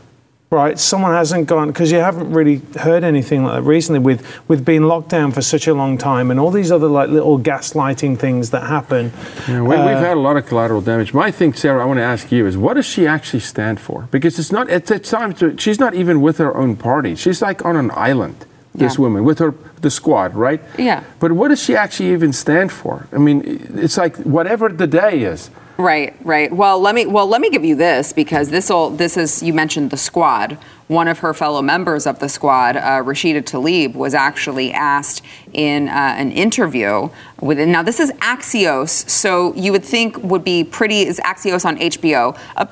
Speaker 2: right? Someone hasn't gone because you haven't really heard anything like that recently with with being locked down for such a long time and all these other like little gaslighting things that happen.
Speaker 3: Yeah, we, we've uh, had a lot of collateral damage. My thing, Sarah, I want to ask you is what does she actually stand for? Because it's not, it's, it's time to, she's not even with her own party. She's like on an island, this
Speaker 1: Yeah.
Speaker 3: woman, with her, the squad, right?
Speaker 1: Yeah.
Speaker 3: But what does she actually even stand for? I mean, it's like whatever the day is.
Speaker 1: Right, right. Well, let me well let me give you this because this will this is you mentioned the squad. One of her fellow members of the squad, uh, Rashida Tlaib, was actually asked in uh, an interview with. Now this is Axios, so you would think would be pretty. Is Axios on HBO? A,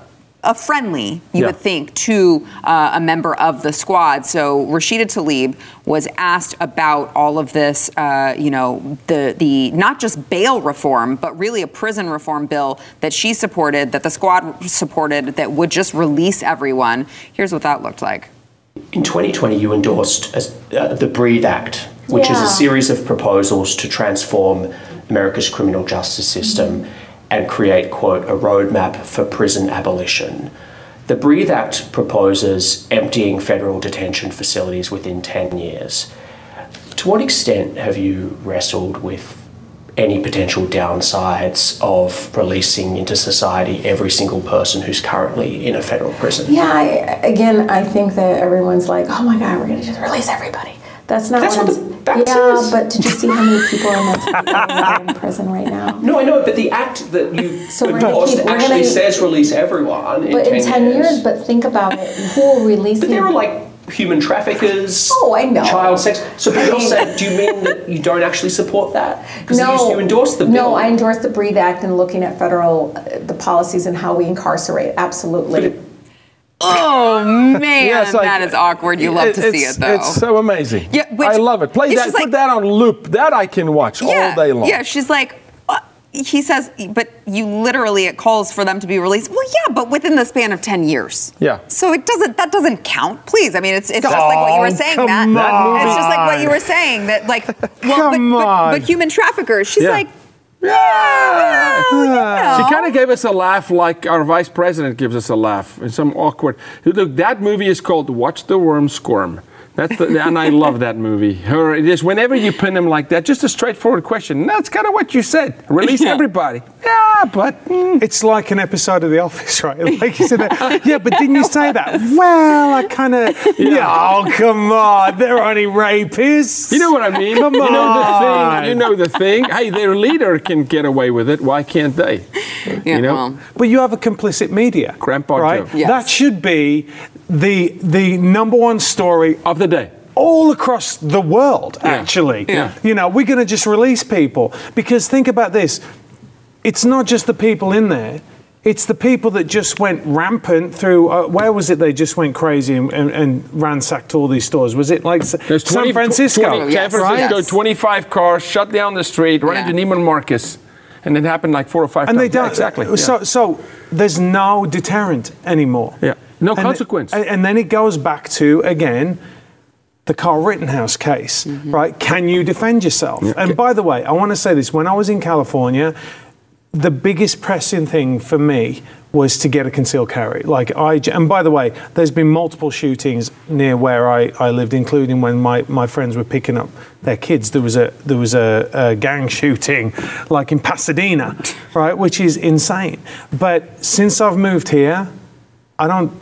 Speaker 1: a friendly, you
Speaker 3: Yeah.
Speaker 1: would think, to uh, a member of the squad. So Rashida Tlaib was asked about all of this, uh, you know, the the not just bail reform, but really a prison reform bill that she supported, that the squad supported, that would just release everyone. Here's what that looked like.
Speaker 4: In 2020, you endorsed as, uh, the Breathe Act, which is a series of proposals to transform America's criminal justice system and create, quote, a roadmap for prison abolition. The Breathe Act proposes emptying federal detention facilities within 10 years. To what extent have you wrestled with any potential downsides of releasing into society every single person who's currently in a federal prison?
Speaker 5: Yeah, I, again, I think that everyone's like, oh my God, we're going to just release everybody. That's not
Speaker 4: That's
Speaker 5: what,
Speaker 4: the
Speaker 5: Yeah,
Speaker 4: is.
Speaker 5: but did you see how many people are mentally ill that are in prison right now?
Speaker 4: No, I know, but the act that you
Speaker 5: So
Speaker 4: endorsed
Speaker 5: keep-
Speaker 4: actually
Speaker 5: gonna-
Speaker 4: says release everyone
Speaker 5: But
Speaker 4: 10
Speaker 5: in 10 years, but think about it. Who will release
Speaker 4: But there are like human traffickers.
Speaker 5: Oh, I know.
Speaker 4: Child sex. So, but
Speaker 5: I
Speaker 4: you're saying, do you mean that you don't actually support that? Because
Speaker 5: no,
Speaker 4: you, you endorsed the bill.
Speaker 5: No, I endorse the Breathe Act and looking at federal uh, the policies and how we incarcerate. Absolutely.
Speaker 1: Oh man,
Speaker 3: Yeah, like-
Speaker 1: that is awkward. You love to see it though.
Speaker 3: It's so amazing.
Speaker 1: Yeah, which-
Speaker 3: I love it. Play that, put
Speaker 1: like-
Speaker 3: that on loop. That I can watch all day long.
Speaker 1: Yeah, she's like, uh, he says, but you literally it calls for them to be released. Well, yeah, but within the span of ten years.
Speaker 3: Yeah.
Speaker 1: So it doesn't that doesn't count. Please, I mean, it's it's just like what you were
Speaker 2: Oh,
Speaker 1: saying, Matt. It's just like what you were saying that like, well,
Speaker 2: Come
Speaker 1: but, but, but human traffickers. She's
Speaker 3: Yeah.
Speaker 1: like,
Speaker 3: Yeah. She kind of gave us a laugh like our vice president gives us a laugh in some awkward. Look, that movie is called Watch the Worm Squirm. That's the, and I love that movie. Her, it is whenever you pin him like that, just a straightforward question. That's kind of what you said. Release
Speaker 1: Yeah.
Speaker 3: everybody. Yeah, but mm,
Speaker 2: It's like an episode of The Office, right? Like you said, that, yeah, but didn't you say that? Well, I kind of, yeah. Oh, come on, they're only rapists.
Speaker 3: you know what I mean.
Speaker 2: Come
Speaker 3: You know the thing. You know the thing. Hey, their leader can get away with it. Why can't they?
Speaker 1: Yeah,
Speaker 3: you know?
Speaker 1: well,
Speaker 2: But you have a complicit media,
Speaker 3: Grandpa
Speaker 2: right?
Speaker 3: Joe.
Speaker 1: Yes.
Speaker 2: That should be the the number one story
Speaker 3: Of the day.
Speaker 2: all across the world, actually.
Speaker 3: Yeah.
Speaker 2: You know, we're going to just release people because think about this: it's not just the people in there. It's the people that just went rampant through. Uh, where was it? They just went crazy and, and, and ransacked all these stores. Was it like S-
Speaker 3: There's 20,
Speaker 2: San Francisco?
Speaker 3: 20,
Speaker 1: Yes,
Speaker 3: San Francisco,
Speaker 1: yes.
Speaker 3: 25 cars shut down the street, run
Speaker 1: Yeah.
Speaker 3: into Neiman Marcus. And it happened like four or five
Speaker 2: and
Speaker 3: times.
Speaker 2: they don't
Speaker 3: Yeah, exactly. yeah.
Speaker 2: So, so there's no deterrent anymore.
Speaker 3: Yeah. No
Speaker 2: And-
Speaker 3: consequence.
Speaker 2: And, and then it goes back to again the Carl Rittenhouse case, mm-hmm. right? Can you defend yourself? And by the way, I want to say this: when I was in California, the biggest pressing thing for me was to get a concealed carry. Like I, and by the way, there's been multiple shootings near where I, I lived, including when my, my friends were picking up their kids. There was a there was a, a gang shooting, like in Pasadena, right, which is insane. But since I've moved here, I don't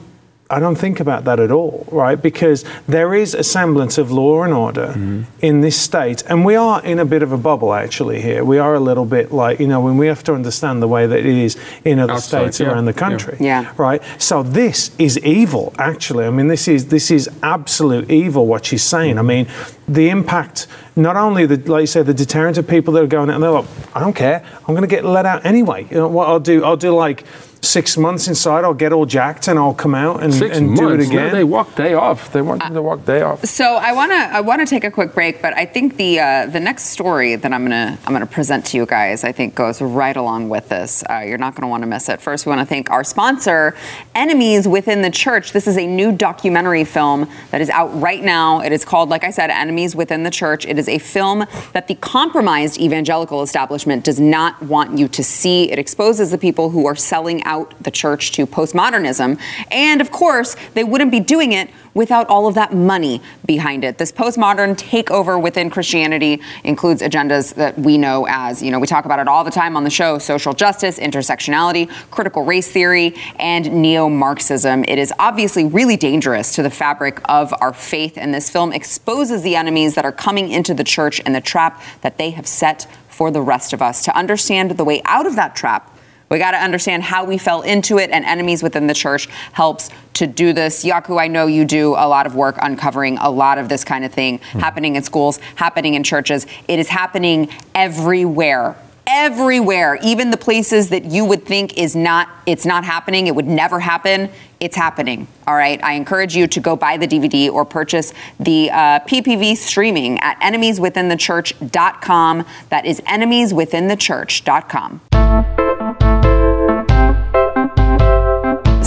Speaker 2: I don't think about that at all, right? Because there is a semblance of law and order
Speaker 3: Mm-hmm.
Speaker 2: in this state, and we are in a bit of a bubble actually here. We are a little bit like you know when we have to understand the way that it is in other
Speaker 3: Outside,
Speaker 2: states
Speaker 3: yeah,
Speaker 2: around the country,
Speaker 1: Yeah.
Speaker 2: right? So this is evil, actually. I mean, this is this is absolute evil. What she's saying. I mean, the impact. Not only the like you say the deterrent of people that are going out and they're like, I don't care. I'm going to get let out anyway. You know what I'll do? I'll do like six months inside. I'll get all jacked and I'll come out and,
Speaker 3: Six
Speaker 2: and
Speaker 3: months.
Speaker 2: do it
Speaker 3: No,
Speaker 2: again.
Speaker 3: they walk day off. They want them to walk day off.
Speaker 1: So I want to I want to take a quick break, but I think the uh, the next story that I'm gonna I'm gonna present to you guys I think goes right along with this. Uh, you're not gonna want to miss it. First, we want to thank our sponsor, Enemies Within the Church. This is a new documentary film that is out right now. It is called, like I said, Enemies Within the Church. It is a film that the compromised evangelical establishment does not want you to see. It exposes the people who are selling out the church to postmodernism, and of course, they wouldn't be doing it without all of that money behind it. This postmodern takeover within Christianity includes agendas that we know as, you know, we talk about it all the time on the show social justice, intersectionality, critical race theory, and neo Marxism. It is obviously really dangerous to the fabric of our faith, and this film exposes the enemies that are coming into the church and the trap that they have set for the rest of us. To understand the way out of that trap, we got to understand how we fell into it, and enemies within the church helps to do this. Jaco, I know you do a lot of work uncovering a lot of this kind of thing happening in schools, happening in churches. It is happening everywhere. Everywhere, even the places that you would think is not, it's not happening, it would never happen, it's happening. All right. I encourage you to go buy the DVD or purchase the uh, PPV streaming at enemieswithinthechurch.com. That is enemieswithinthechurch.com.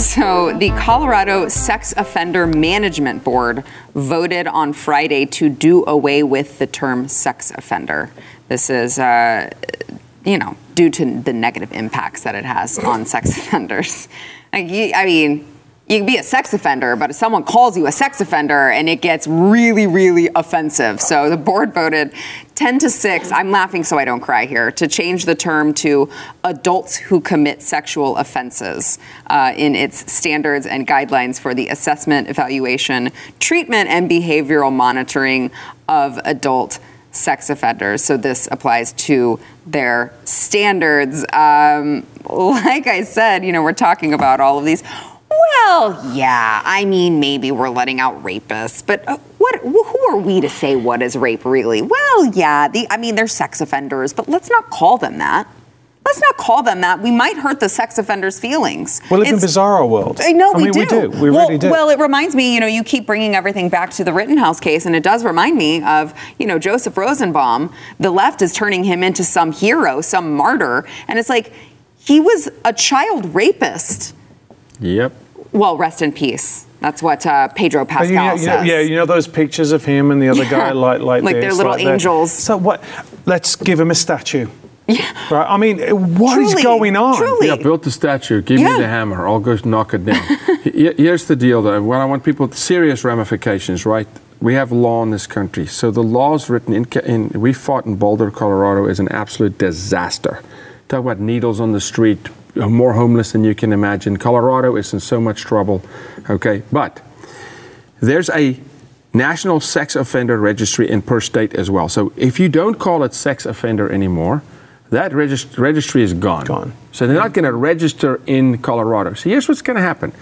Speaker 1: So, the Colorado Sex Offender Management Board voted on Friday to do away with the term sex offender. This is, uh, you know, due to the negative impacts that it has on sex offenders. I mean, you can be a sex offender, but if someone calls you a sex offender and it gets really, really offensive. So the board voted 10 to 6, I'm laughing so I don't cry here, to change the term to adults who commit sexual offenses uh, in its standards and guidelines for the assessment, evaluation, treatment, and behavioral monitoring of adult sex offenders. So this applies to their standards. Um, like I said, you know, we're talking about all of these. Well, yeah, I mean, maybe we're letting out rapists, but uh, what? Who are we to say what is rape really? Well, yeah, the, I mean, they're sex offenders, but let's not call them that. Let's not call them that. We might hurt the sex offenders' feelings.
Speaker 2: we live in
Speaker 1: It's-
Speaker 2: bizarro world.
Speaker 1: I know
Speaker 2: I
Speaker 1: we
Speaker 2: mean,
Speaker 1: do.
Speaker 2: we do. We
Speaker 1: well,
Speaker 2: really do.
Speaker 1: Well, it reminds me, you know, you keep bringing everything back to the Rittenhouse case, and it does remind me of, you know, Joseph Rosenbaum. The left is turning him into some hero, some martyr, and it's like he was a child rapist.
Speaker 3: Yep.
Speaker 1: Well, rest in peace. That's what uh, Pedro
Speaker 2: And
Speaker 1: Pascal
Speaker 2: you know, you know-
Speaker 1: says.
Speaker 2: yeah, you know those pictures of him and the other guy,
Speaker 1: Yeah.
Speaker 2: like like,
Speaker 1: Like they're little
Speaker 2: that.
Speaker 1: angels.
Speaker 2: So what? Let's give him a statue. Yeah. Right. I mean, what is
Speaker 1: Truly,
Speaker 2: going on?
Speaker 1: truly.
Speaker 3: Yeah, build the statue. Give
Speaker 1: Yeah.
Speaker 3: me the hammer. I'll go knock it down. Here's the deal, though. What I want people serious ramifications, right? We have law in this country. So the laws written in, in we fought in Boulder, Colorado, is an absolute disaster. Talk about needles on the street, more homeless than you can imagine. Colorado is in so much trouble. Okay, but there's a national sex offender registry in per state as well. So if you don't call it sex offender anymore, that regist- registry is gone.
Speaker 2: Gone.
Speaker 3: So they're not going to register in Colorado. So here's what's going to happen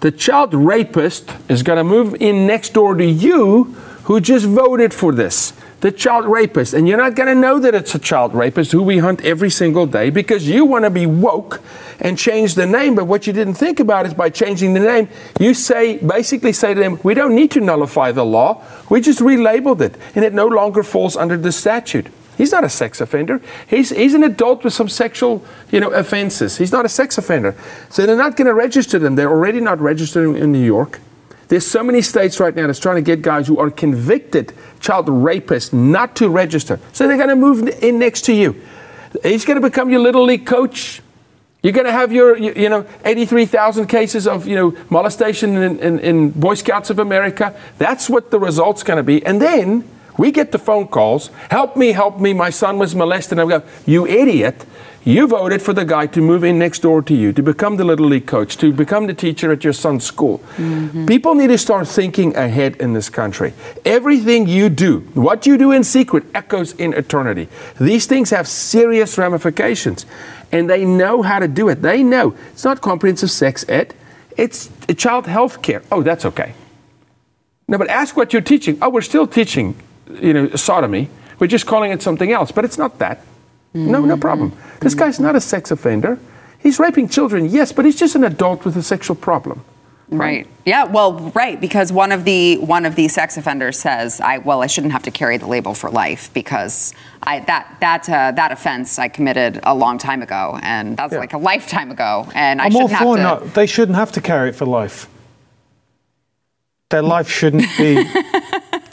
Speaker 3: the child rapist is going to move in next door to you who just voted for this. The child rapist. And you're not going to know that it's a child rapist who we hunt every single day because you want to be woke and change the name. But what you didn't think about is by changing the name, you say, basically say to them, we don't need to nullify the law. We just relabeled it and it no longer falls under the statute. He's not a sex offender. He's, he's an adult with some sexual, you know, offenses. He's not a sex offender. So they're not going to register them. They're already not registered in New York. There's so many states right now that's trying to get guys who are convicted child rapists not to register. So they're going to move in next to you. He's going to become your little league coach. You're going to have your, you, know, 83,000 cases of, you know, molestation in, in, in Boy Scouts of America. That's what the result's going to be. And then we get the phone calls, help me, help me, my son was molested. And I go, you idiot. You voted for the guy to move in next door to you, to become the little league coach, to become the teacher at your son's school. Mm-hmm. People need to start thinking ahead in this country. Everything you do, what you do in secret, echoes in eternity. These things have serious ramifications, and they know how to do it. They know. It's not comprehensive sex ed, it's child health care. Oh, that's okay. No, but ask what you're teaching. Oh, we're still teaching you know, sodomy. We're just calling it something else, but it's not that. Mm-hmm. No, no problem. This guy's not a sex offender. He's raping children, yes, but he's just an adult with a sexual problem.
Speaker 1: Right. Yeah. Well, right. Because one of the one of the sex offenders says, "I well, I shouldn't have to carry the label for life because I that that uh, that offense I committed a long time ago, and that's yeah. like a lifetime ago, and I
Speaker 2: I'm
Speaker 1: shouldn't
Speaker 2: all for
Speaker 1: have to."
Speaker 2: No, they shouldn't have to carry it for life. Their life shouldn't be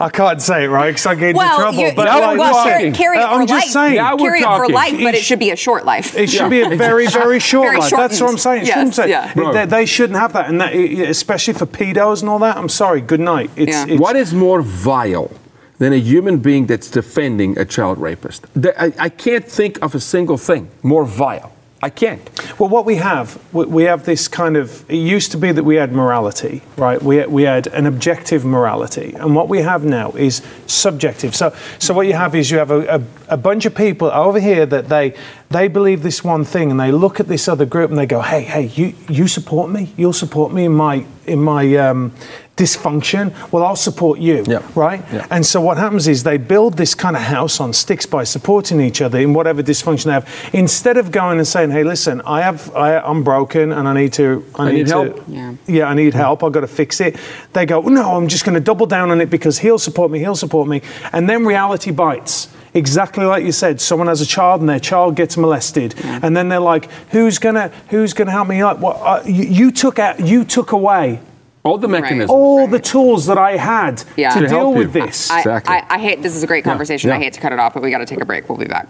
Speaker 2: I can't say it right because I get into trouble.
Speaker 1: You,
Speaker 2: but
Speaker 1: you,
Speaker 2: like,
Speaker 1: well, carry, carry it
Speaker 2: uh,
Speaker 1: for
Speaker 2: I'm just
Speaker 1: life.
Speaker 2: saying.
Speaker 3: Yeah,
Speaker 1: carry it for
Speaker 3: talking.
Speaker 1: life, but it should be a short life.
Speaker 2: It should yeah. be a very, very short
Speaker 1: very
Speaker 2: life. That's what I'm saying. It
Speaker 1: yes,
Speaker 2: shouldn't say.
Speaker 1: yeah.
Speaker 2: They, they, shouldn't have that, and that, especially for pedos and all that. I'm sorry. Good night. It's,
Speaker 1: yeah.
Speaker 2: it's,
Speaker 3: what is more vile? Than a human being that's defending a child rapist. I, I can't think of a single thing more vile. I can't.
Speaker 2: Well, what we have, we have this kind of. It used to be that we had morality, right? We, we had an objective morality, and what we have now is subjective. So, so what you have is you have a, a, a bunch of people over here that they they believe this one thing, and they look at this other group and they go, "Hey, hey, you you support me? You'll support me in my in my um, dysfunction, well, I'll support you,
Speaker 3: yeah.
Speaker 2: right?
Speaker 3: Yeah.
Speaker 2: And so what happens is they build this kind of house on sticks by supporting each other in whatever dysfunction they have, instead of going and saying, "Hey, listen, I have, I, am broken and I need to,
Speaker 3: I, I need, need
Speaker 2: to,
Speaker 3: help.
Speaker 1: Yeah.
Speaker 2: yeah, I need help. I've got to fix it." They go, "No, I'm just going to double down on it because he'll support me. He'll support me," and then reality bites exactly like you said someone has a child and their child gets molested yeah. and then they're like who's gonna who's gonna help me like what uh, you, you, took out you took away
Speaker 3: all the mechanisms,
Speaker 2: all the tools that I had
Speaker 1: yeah.
Speaker 2: to,
Speaker 1: to
Speaker 2: deal with you. this.
Speaker 1: I,
Speaker 3: exactly.
Speaker 1: I, I, hate this is a great conversation.
Speaker 3: Yeah. Yeah.
Speaker 1: I hate to cut it off, but we got to take a break. We'll be back.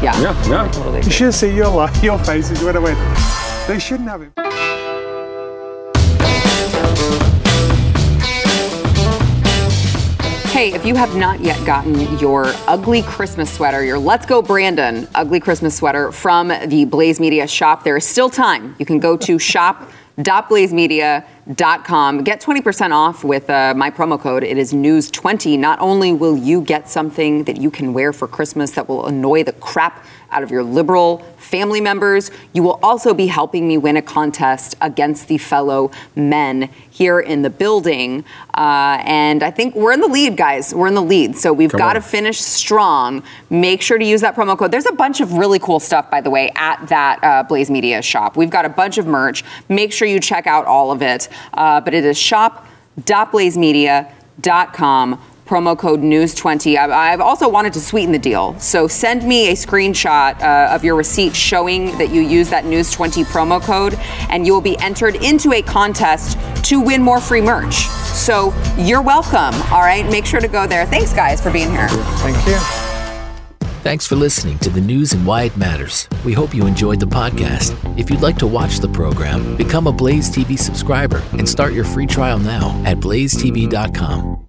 Speaker 3: Yeah, yeah, yeah.
Speaker 1: Totally.
Speaker 2: You should see your your faces when I went. They shouldn't have it.
Speaker 1: Hey, if you have not yet gotten your ugly Christmas sweater, your Let's Go Brandon ugly Christmas sweater from the Blaze Media shop, there is still time. You can go to shop.blazemedia.com. Get 20% off with uh, my promo code. It is News20. Not only will you get something that you can wear for Christmas that will annoy the crap out of your liberal family members. You will also be helping me win a contest against the fellow men here in the building. Uh, and I think we're in the lead, guys. We're in the lead. So we've got to finish strong. Make sure to use that promo code. There's a bunch of really cool stuff, by the way, at that uh, Blaze Media shop. We've got a bunch of merch. Make sure you check out all of it. Uh, but it is shop.blazemedia.com promo code news20 i've also wanted to sweeten the deal. So send me a screenshot uh, of your receipt showing that you use that news20 promo code and you will be entered into a contest to win more free merch. So you're welcome all right? Make sure to go there. Thanks guys for being here.
Speaker 2: Thank you.
Speaker 6: Thanks for listening to the news and why it matters. We hope you enjoyed the podcast. If you'd like to watch the program, become a Blaze TV subscriber and start your free trial now at blazetv.com.